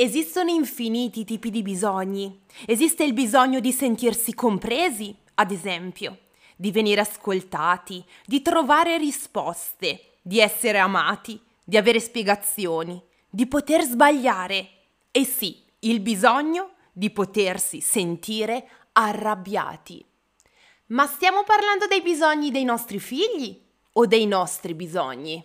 Esistono infiniti tipi di bisogni. Esiste il bisogno di sentirsi compresi, ad esempio, di venire ascoltati, di trovare risposte, di essere amati, di avere spiegazioni, di poter sbagliare. E sì, il bisogno di potersi sentire arrabbiati. Ma stiamo parlando dei bisogni dei nostri figli o dei nostri bisogni?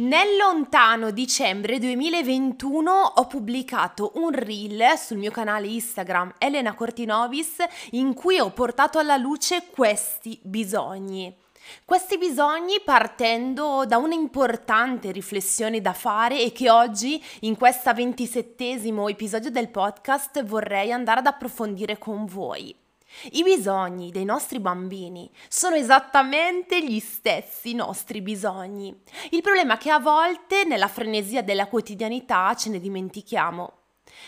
Nel lontano dicembre 2021 ho pubblicato un reel sul mio canale Instagram Elena Cortinovis in cui ho portato alla luce questi bisogni. Questi bisogni partendo da un'importante riflessione da fare e che oggi in questo ventisettesimo episodio del podcast vorrei andare ad approfondire con voi. I bisogni dei nostri bambini sono esattamente gli stessi nostri bisogni. Il problema è che a volte nella frenesia della quotidianità ce ne dimentichiamo.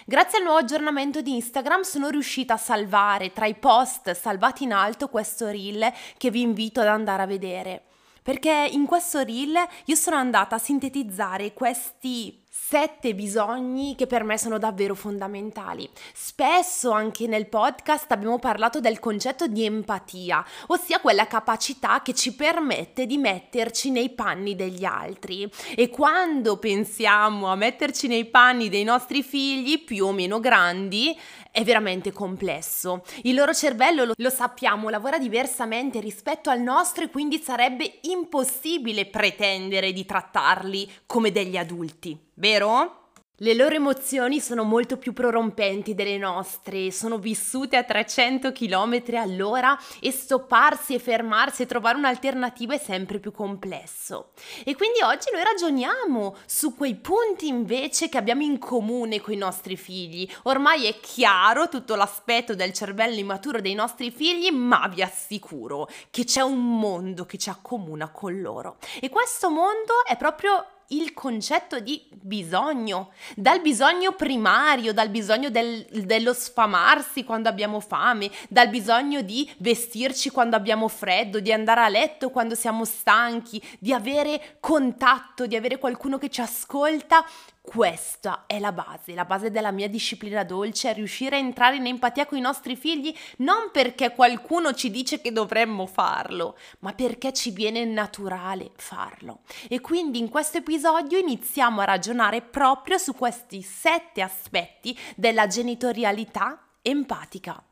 Grazie al nuovo aggiornamento di Instagram sono riuscita a salvare tra i post salvati in alto questo reel che vi invito ad andare a vedere. Perché in questo reel io sono andata a sintetizzare questi sette bisogni che per me sono davvero fondamentali. Spesso anche nel podcast abbiamo parlato del concetto di empatia, ossia quella capacità che ci permette di metterci nei panni degli altri. E quando pensiamo a metterci nei panni dei nostri figli più o meno grandi, è veramente complesso. Il loro cervello, lo, lo, sappiamo, lavora diversamente rispetto al nostro e quindi sarebbe impossibile pretendere di trattarli come degli adulti, vero? Le loro emozioni sono molto più prorompenti delle nostre, sono vissute a 300 km all'ora e stopparsi e fermarsi e trovare un'alternativa è sempre più complesso. E quindi oggi noi ragioniamo su quei punti invece che abbiamo in comune con i nostri figli. Ormai è chiaro tutto l'aspetto del cervello immaturo dei nostri figli, ma vi assicuro che c'è un mondo che ci accomuna con loro. E questo mondo è proprio il concetto di bisogno, dal bisogno primario, dal bisogno del, dello sfamarsi quando abbiamo fame, dal bisogno di vestirci quando abbiamo freddo, di andare a letto quando siamo stanchi, di avere contatto, di avere qualcuno che ci ascolta, questa è la base, la base della mia disciplina dolce riuscire a entrare in empatia con i nostri figli non perché qualcuno ci dice che dovremmo farlo, ma perché ci viene naturale farlo. E quindi in questo episodio iniziamo a ragionare proprio su questi sette aspetti della genitorialità empatica.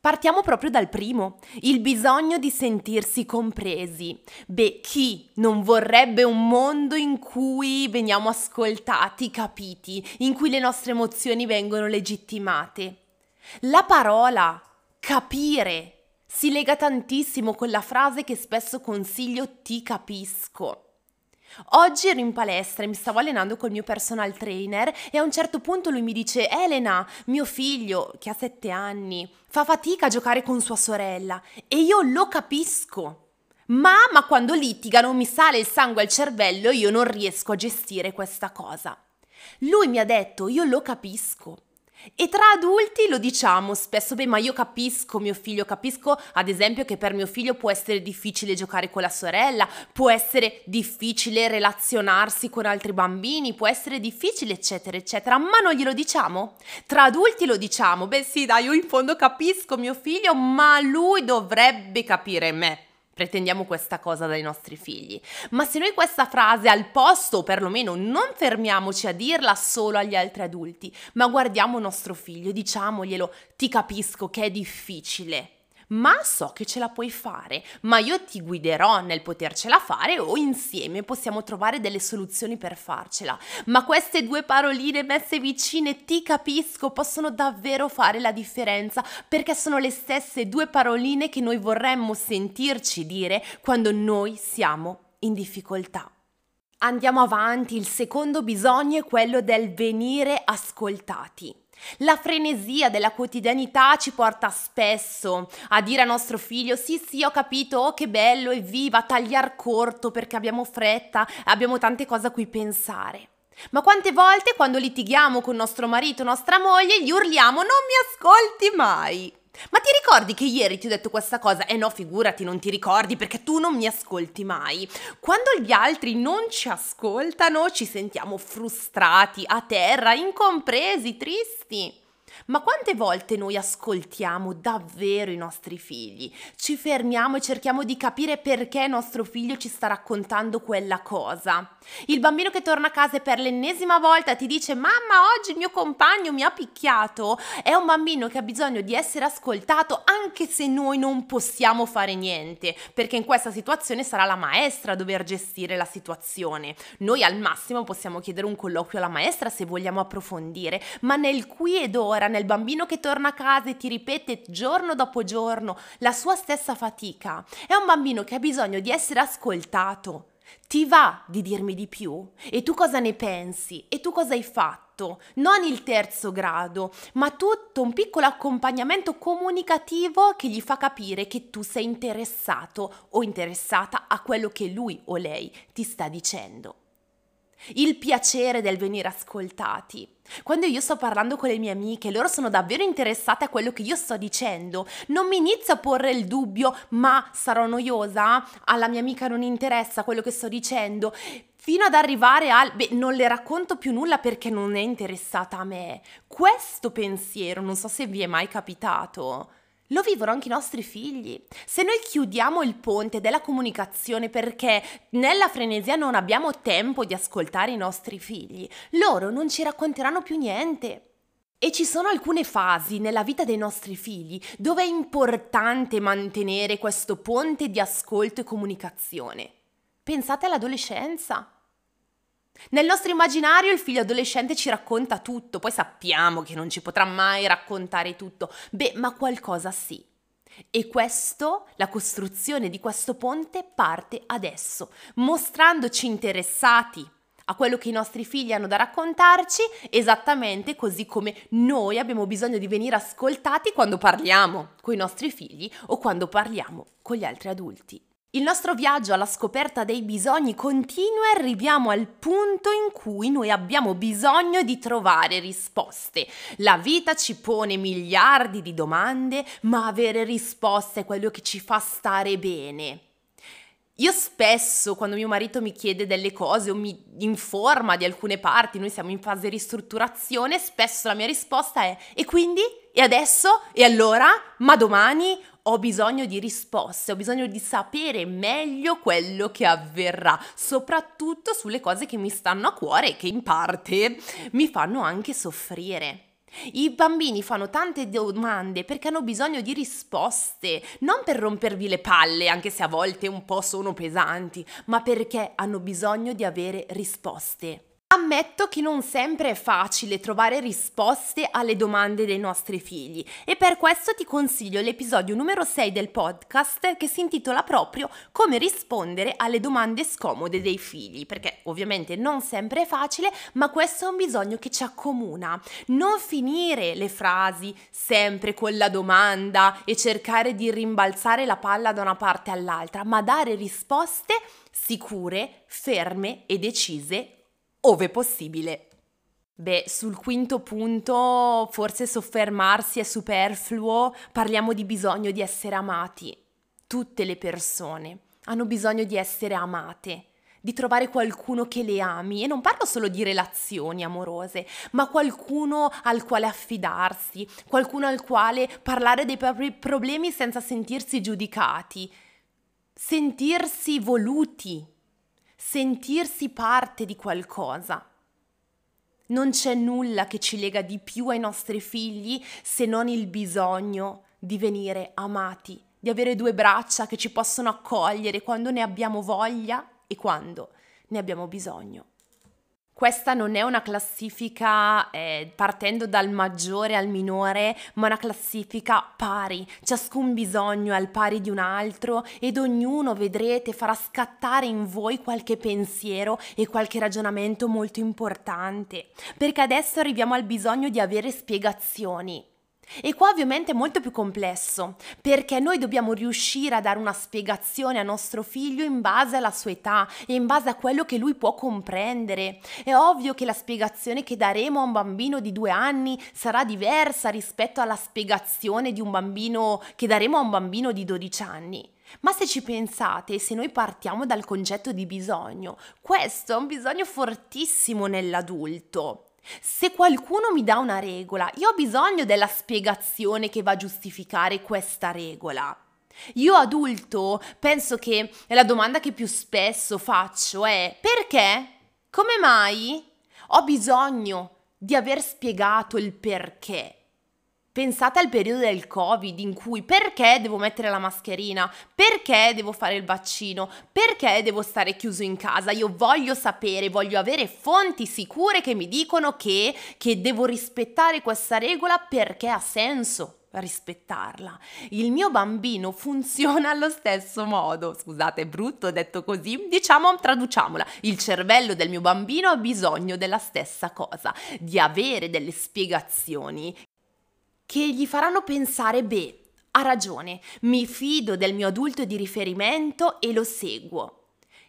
Partiamo proprio dal primo, il bisogno di sentirsi compresi. Beh, chi non vorrebbe un mondo in cui veniamo ascoltati, capiti, in cui le nostre emozioni vengono legittimate? La parola capire si lega tantissimo con la frase che spesso consiglio ti capisco. Oggi ero in palestra e mi stavo allenando col mio personal trainer e a un certo punto lui mi dice Elena, mio figlio, che ha sette anni, fa fatica a giocare con sua sorella e io lo capisco. Mamma quando litigano mi sale il sangue al cervello e io non riesco a gestire questa cosa. Lui mi ha detto io lo capisco. E tra adulti lo diciamo spesso, beh, ma io capisco mio figlio, capisco ad esempio che per mio figlio può essere difficile giocare con la sorella, può essere difficile relazionarsi con altri bambini, può essere difficile, eccetera, eccetera, ma non glielo diciamo? Tra adulti lo diciamo, beh sì, dai, io in fondo capisco mio figlio, ma lui dovrebbe capire me pretendiamo questa cosa dai nostri figli. Ma se noi questa frase al posto, o perlomeno non fermiamoci a dirla solo agli altri adulti, ma guardiamo nostro figlio e diciamoglielo, ti capisco che è difficile ma so che ce la puoi fare, ma io ti guiderò nel potercela fare o insieme possiamo trovare delle soluzioni per farcela. Ma queste due paroline messe vicine, ti capisco, possono davvero fare la differenza perché sono le stesse due paroline che noi vorremmo sentirci dire quando noi siamo in difficoltà. Andiamo avanti, il secondo bisogno è quello del venire ascoltati. La frenesia della quotidianità ci porta spesso a dire a nostro figlio sì sì ho capito, oh che bello, evviva, tagliar corto perché abbiamo fretta, abbiamo tante cose a cui pensare. Ma quante volte quando litighiamo con nostro marito, nostra moglie, gli urliamo non mi ascolti mai. Ma ti ricordi che ieri ti ho detto questa cosa? Eh no, figurati, non ti ricordi perché tu non mi ascolti mai. Quando gli altri non ci ascoltano, ci sentiamo frustrati, a terra, incompresi, tristi. Ma quante volte noi ascoltiamo davvero i nostri figli? Ci fermiamo e cerchiamo di capire perché nostro figlio ci sta raccontando quella cosa. Il bambino che torna a casa e per l'ennesima volta ti dice mamma oggi il mio compagno mi ha picchiato è un bambino che ha bisogno di essere ascoltato anche se noi non possiamo fare niente perché in questa situazione sarà la maestra a dover gestire la situazione. Noi al massimo possiamo chiedere un colloquio alla maestra se vogliamo approfondire ma nel qui ed ora nel bambino che torna a casa e ti ripete giorno dopo giorno la sua stessa fatica è un bambino che ha bisogno di essere ascoltato ti va di dirmi di più? E tu cosa ne pensi? E tu cosa hai fatto? Non il terzo grado, ma tutto un piccolo accompagnamento comunicativo che gli fa capire che tu sei interessato o interessata a quello che lui o lei ti sta dicendo il piacere del venire ascoltati. Quando io sto parlando con le mie amiche, loro sono davvero interessate a quello che io sto dicendo. Non mi inizio a porre il dubbio, ma sarò noiosa? Alla mia amica non interessa quello che sto dicendo? Fino ad arrivare al, beh, non le racconto più nulla perché non è interessata a me. Questo pensiero, non so se vi è mai capitato lo vivono anche i nostri figli. Se noi chiudiamo il ponte della comunicazione perché nella frenesia non abbiamo tempo di ascoltare i nostri figli, loro non ci racconteranno più niente. E ci sono alcune fasi nella vita dei nostri figli dove è importante mantenere questo ponte di ascolto e comunicazione. Pensate all'adolescenza. Nel nostro immaginario il figlio adolescente ci racconta tutto, poi sappiamo che non ci potrà mai raccontare tutto, beh, ma qualcosa sì. E questo, la costruzione di questo ponte parte adesso, mostrandoci interessati a quello che i nostri figli hanno da raccontarci, esattamente così come noi abbiamo bisogno di venire ascoltati quando parliamo con i nostri figli o quando parliamo con gli altri adulti. Il nostro viaggio alla scoperta dei bisogni continua e arriviamo al punto in cui noi abbiamo bisogno di trovare risposte. La vita ci pone miliardi di domande, ma avere risposte è quello che ci fa stare bene. Io spesso, quando mio marito mi chiede delle cose o mi informa di alcune parti, noi siamo in fase di ristrutturazione, spesso la mia risposta è e quindi? E adesso? E allora? Ma domani? Ho bisogno di risposte, ho bisogno di sapere meglio quello che avverrà, soprattutto sulle cose che mi stanno a cuore e che in parte mi fanno anche soffrire. I bambini fanno tante domande perché hanno bisogno di risposte, non per rompervi le palle, anche se a volte un po' sono pesanti, ma perché hanno bisogno di avere risposte. Ammetto che non sempre è facile trovare risposte alle domande dei nostri figli e per questo ti consiglio l'episodio numero 6 del podcast che si intitola proprio Come rispondere alle domande scomode dei figli, perché ovviamente non sempre è facile, ma questo è un bisogno che ci accomuna. Non finire le frasi sempre con la domanda e cercare di rimbalzare la palla da una parte all'altra, ma dare risposte sicure, ferme e decise ove possibile. Beh, sul quinto punto, forse soffermarsi è superfluo, parliamo di bisogno di essere amati. Tutte le persone hanno bisogno di essere amate, di trovare qualcuno che le ami e non parlo solo di relazioni amorose, ma qualcuno al quale affidarsi, qualcuno al quale parlare dei propri problemi senza sentirsi giudicati, sentirsi voluti, sentirsi parte di qualcosa. Non c'è nulla che ci lega di più ai nostri figli se non il bisogno di venire amati, di avere due braccia che ci possono accogliere quando ne abbiamo voglia e quando ne abbiamo bisogno. Questa non è una classifica eh, partendo dal maggiore al minore, ma una classifica pari. Ciascun bisogno è al pari di un altro ed ognuno, vedrete, farà scattare in voi qualche pensiero e qualche ragionamento molto importante. Perché adesso arriviamo al bisogno di avere spiegazioni. E qua ovviamente è molto più complesso, perché noi dobbiamo riuscire a dare una spiegazione a nostro figlio in base alla sua età e in base a quello che lui può comprendere. È ovvio che la spiegazione che daremo a un bambino di due anni sarà diversa rispetto alla spiegazione bambino che daremo a un bambino di 12 anni. Ma se ci pensate, se noi partiamo dal concetto di bisogno, questo è un bisogno fortissimo nell'adulto. Se qualcuno mi dà una regola, io ho bisogno della spiegazione che va a giustificare questa regola. Io adulto penso che la domanda che più spesso faccio è perché? Come mai? Ho bisogno di aver spiegato il perché. Pensate al periodo del Covid in cui perché devo mettere la mascherina? Perché devo fare il vaccino? Perché devo stare chiuso in casa? Io voglio sapere, voglio avere fonti sicure che mi dicono che, che devo rispettare questa regola perché ha senso rispettarla. Il mio bambino funziona allo stesso modo. Scusate, è brutto detto così. Diciamo, traduciamola. Il cervello del mio bambino ha bisogno della stessa cosa, di avere delle spiegazioni che gli faranno pensare, beh, ha ragione, mi fido del mio adulto di riferimento e lo seguo.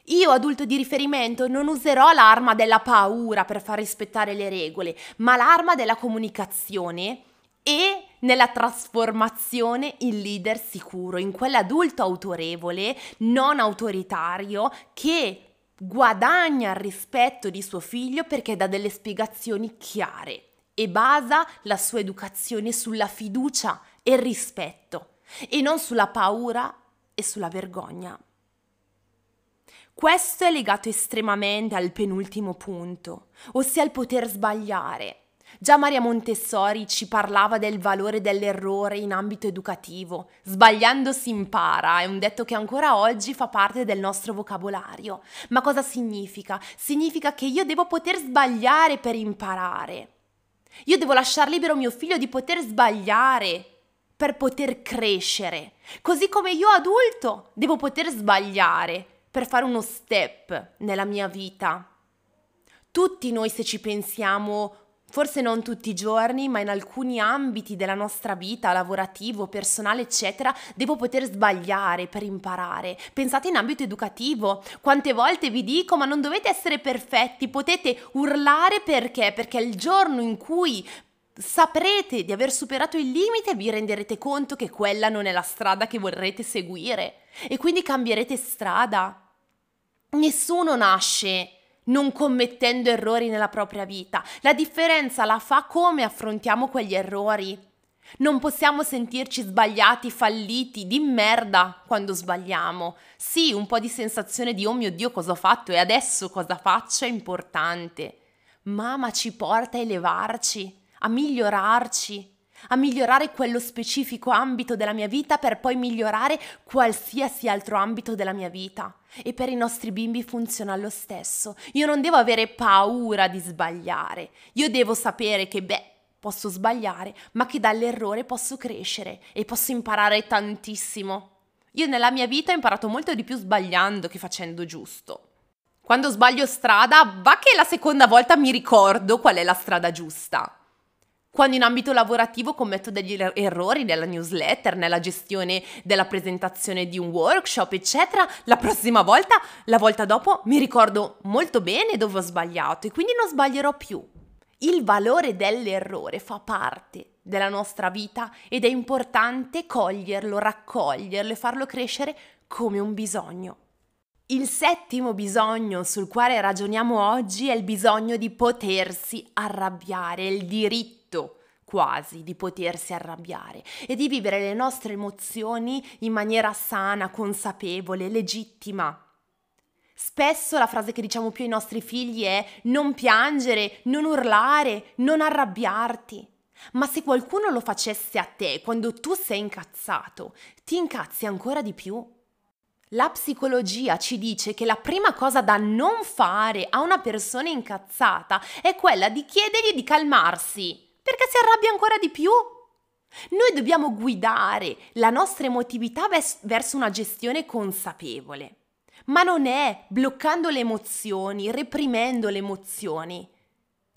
Io, adulto di riferimento, non userò l'arma della paura per far rispettare le regole, ma l'arma della comunicazione e nella trasformazione in leader sicuro, in quell'adulto autorevole, non autoritario, che guadagna il rispetto di suo figlio perché dà delle spiegazioni chiare e basa la sua educazione sulla fiducia e il rispetto e non sulla paura e sulla vergogna. Questo è legato estremamente al penultimo punto, ossia il poter sbagliare. Già Maria Montessori ci parlava del valore dell'errore in ambito educativo. Sbagliando si impara, è un detto che ancora oggi fa parte del nostro vocabolario. Ma cosa significa? Significa che io devo poter sbagliare per imparare. Io devo lasciar libero mio figlio di poter sbagliare per poter crescere, così come io adulto devo poter sbagliare per fare uno step nella mia vita. Tutti noi, se ci pensiamo, forse non tutti i giorni, ma in alcuni ambiti della nostra vita, lavorativo, personale, eccetera, devo poter sbagliare per imparare. Pensate in ambito educativo, quante volte vi dico, ma non dovete essere perfetti, potete urlare perché? Perché il giorno in cui saprete di aver superato il limite vi renderete conto che quella non è la strada che vorrete seguire e quindi cambierete strada. Nessuno nasce non commettendo errori nella propria vita. La differenza la fa come affrontiamo quegli errori. Non possiamo sentirci sbagliati, falliti, di merda quando sbagliamo. Sì, un po' di sensazione di oh mio Dio cosa ho fatto e adesso cosa faccio è importante. Ma ci porta a elevarci, a migliorarci, a migliorare quello specifico ambito della mia vita per poi migliorare qualsiasi altro ambito della mia vita. E per i nostri bimbi funziona lo stesso. Io non devo avere paura di sbagliare. Io devo sapere che, beh, posso sbagliare, ma che dall'errore posso crescere e posso imparare tantissimo. Io nella mia vita ho imparato molto di più sbagliando che facendo giusto. Quando sbaglio strada, va che la seconda volta mi ricordo qual è la strada giusta. Quando in ambito lavorativo commetto degli er-, errori nella newsletter, nella gestione della presentazione di un workshop, eccetera, la prossima volta, la volta dopo, mi ricordo molto bene dove ho sbagliato e quindi non sbaglierò più. Il valore dell'errore fa parte della nostra vita ed è importante coglierlo, raccoglierlo e farlo crescere come un bisogno. Il settimo bisogno sul quale ragioniamo oggi è il bisogno di potersi arrabbiare, il diritto quasi di potersi arrabbiare e di vivere le nostre emozioni in maniera sana, consapevole, legittima. Spesso la frase che diciamo più ai nostri figli è non piangere, non urlare, non arrabbiarti. Ma se qualcuno lo facesse a te quando tu sei incazzato, ti incazzi ancora di più. La psicologia ci dice che la prima cosa da non fare a una persona incazzata è quella di chiedergli di calmarsi, perché si arrabbia ancora di più. Noi dobbiamo guidare la nostra emotività verso una gestione consapevole, ma non è bloccando le emozioni, reprimendo le emozioni,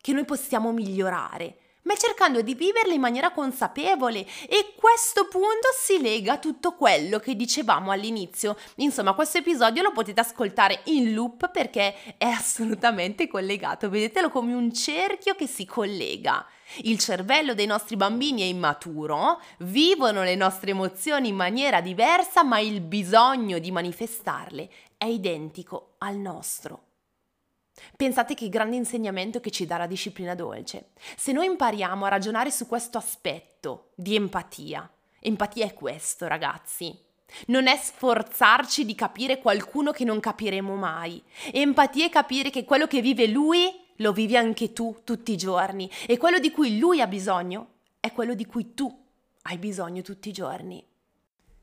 che noi possiamo migliorare ma cercando di viverle in maniera consapevole e questo punto si lega a tutto quello che dicevamo all'inizio. Insomma, questo episodio lo potete ascoltare in loop perché è assolutamente collegato, vedetelo come un cerchio che si collega. Il cervello dei nostri bambini è immaturo, vivono le nostre emozioni in maniera diversa, ma il bisogno di manifestarle è identico al nostro. Pensate che grande insegnamento che ci dà la disciplina dolce. Se noi impariamo a ragionare su questo aspetto di empatia, empatia è questo, ragazzi. Non è sforzarci di capire qualcuno che non capiremo mai. Empatia è capire che quello che vive lui lo vivi anche tu tutti i giorni e quello di cui lui ha bisogno è quello di cui tu hai bisogno tutti i giorni.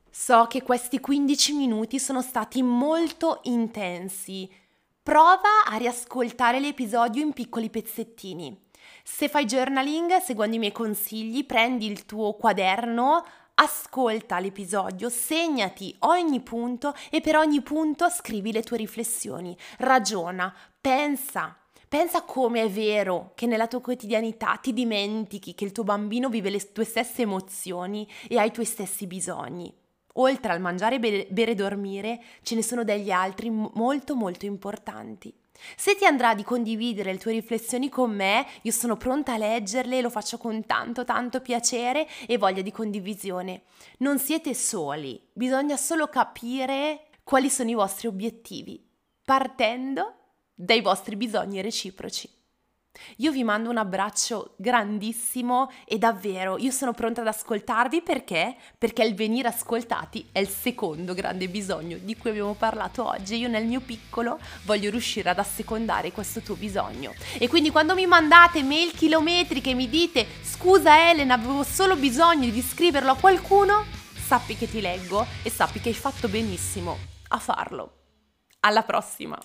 So che questi 15 minuti sono stati molto intensi, Prova a riascoltare l'episodio in piccoli pezzettini. Se fai journaling, seguendo i miei consigli, prendi il tuo quaderno, ascolta l'episodio, segnati ogni punto e per ogni punto scrivi le tue riflessioni. Ragiona, pensa. Pensa come è vero che nella tua quotidianità ti dimentichi che il tuo bambino vive le tue stesse emozioni e ha i tuoi stessi bisogni. Oltre al mangiare, bere e dormire, ce ne sono degli altri molto molto importanti. Se ti andrà di condividere le tue riflessioni con me, io sono pronta a leggerle lo faccio con tanto tanto piacere e voglia di condivisione. Non siete soli, bisogna solo capire quali sono i vostri obiettivi, partendo dai vostri bisogni reciproci. Io vi mando un abbraccio grandissimo e davvero io sono pronta ad ascoltarvi perché? Perché il venire ascoltati è il secondo grande bisogno di cui abbiamo parlato oggi. Io nel mio piccolo voglio riuscire ad assecondare questo tuo bisogno. E quindi quando mi mandate mail chilometriche e mi dite scusa Elena, avevo solo bisogno di scriverlo a qualcuno, sappi che ti leggo e sappi che hai fatto benissimo a farlo. Alla prossima!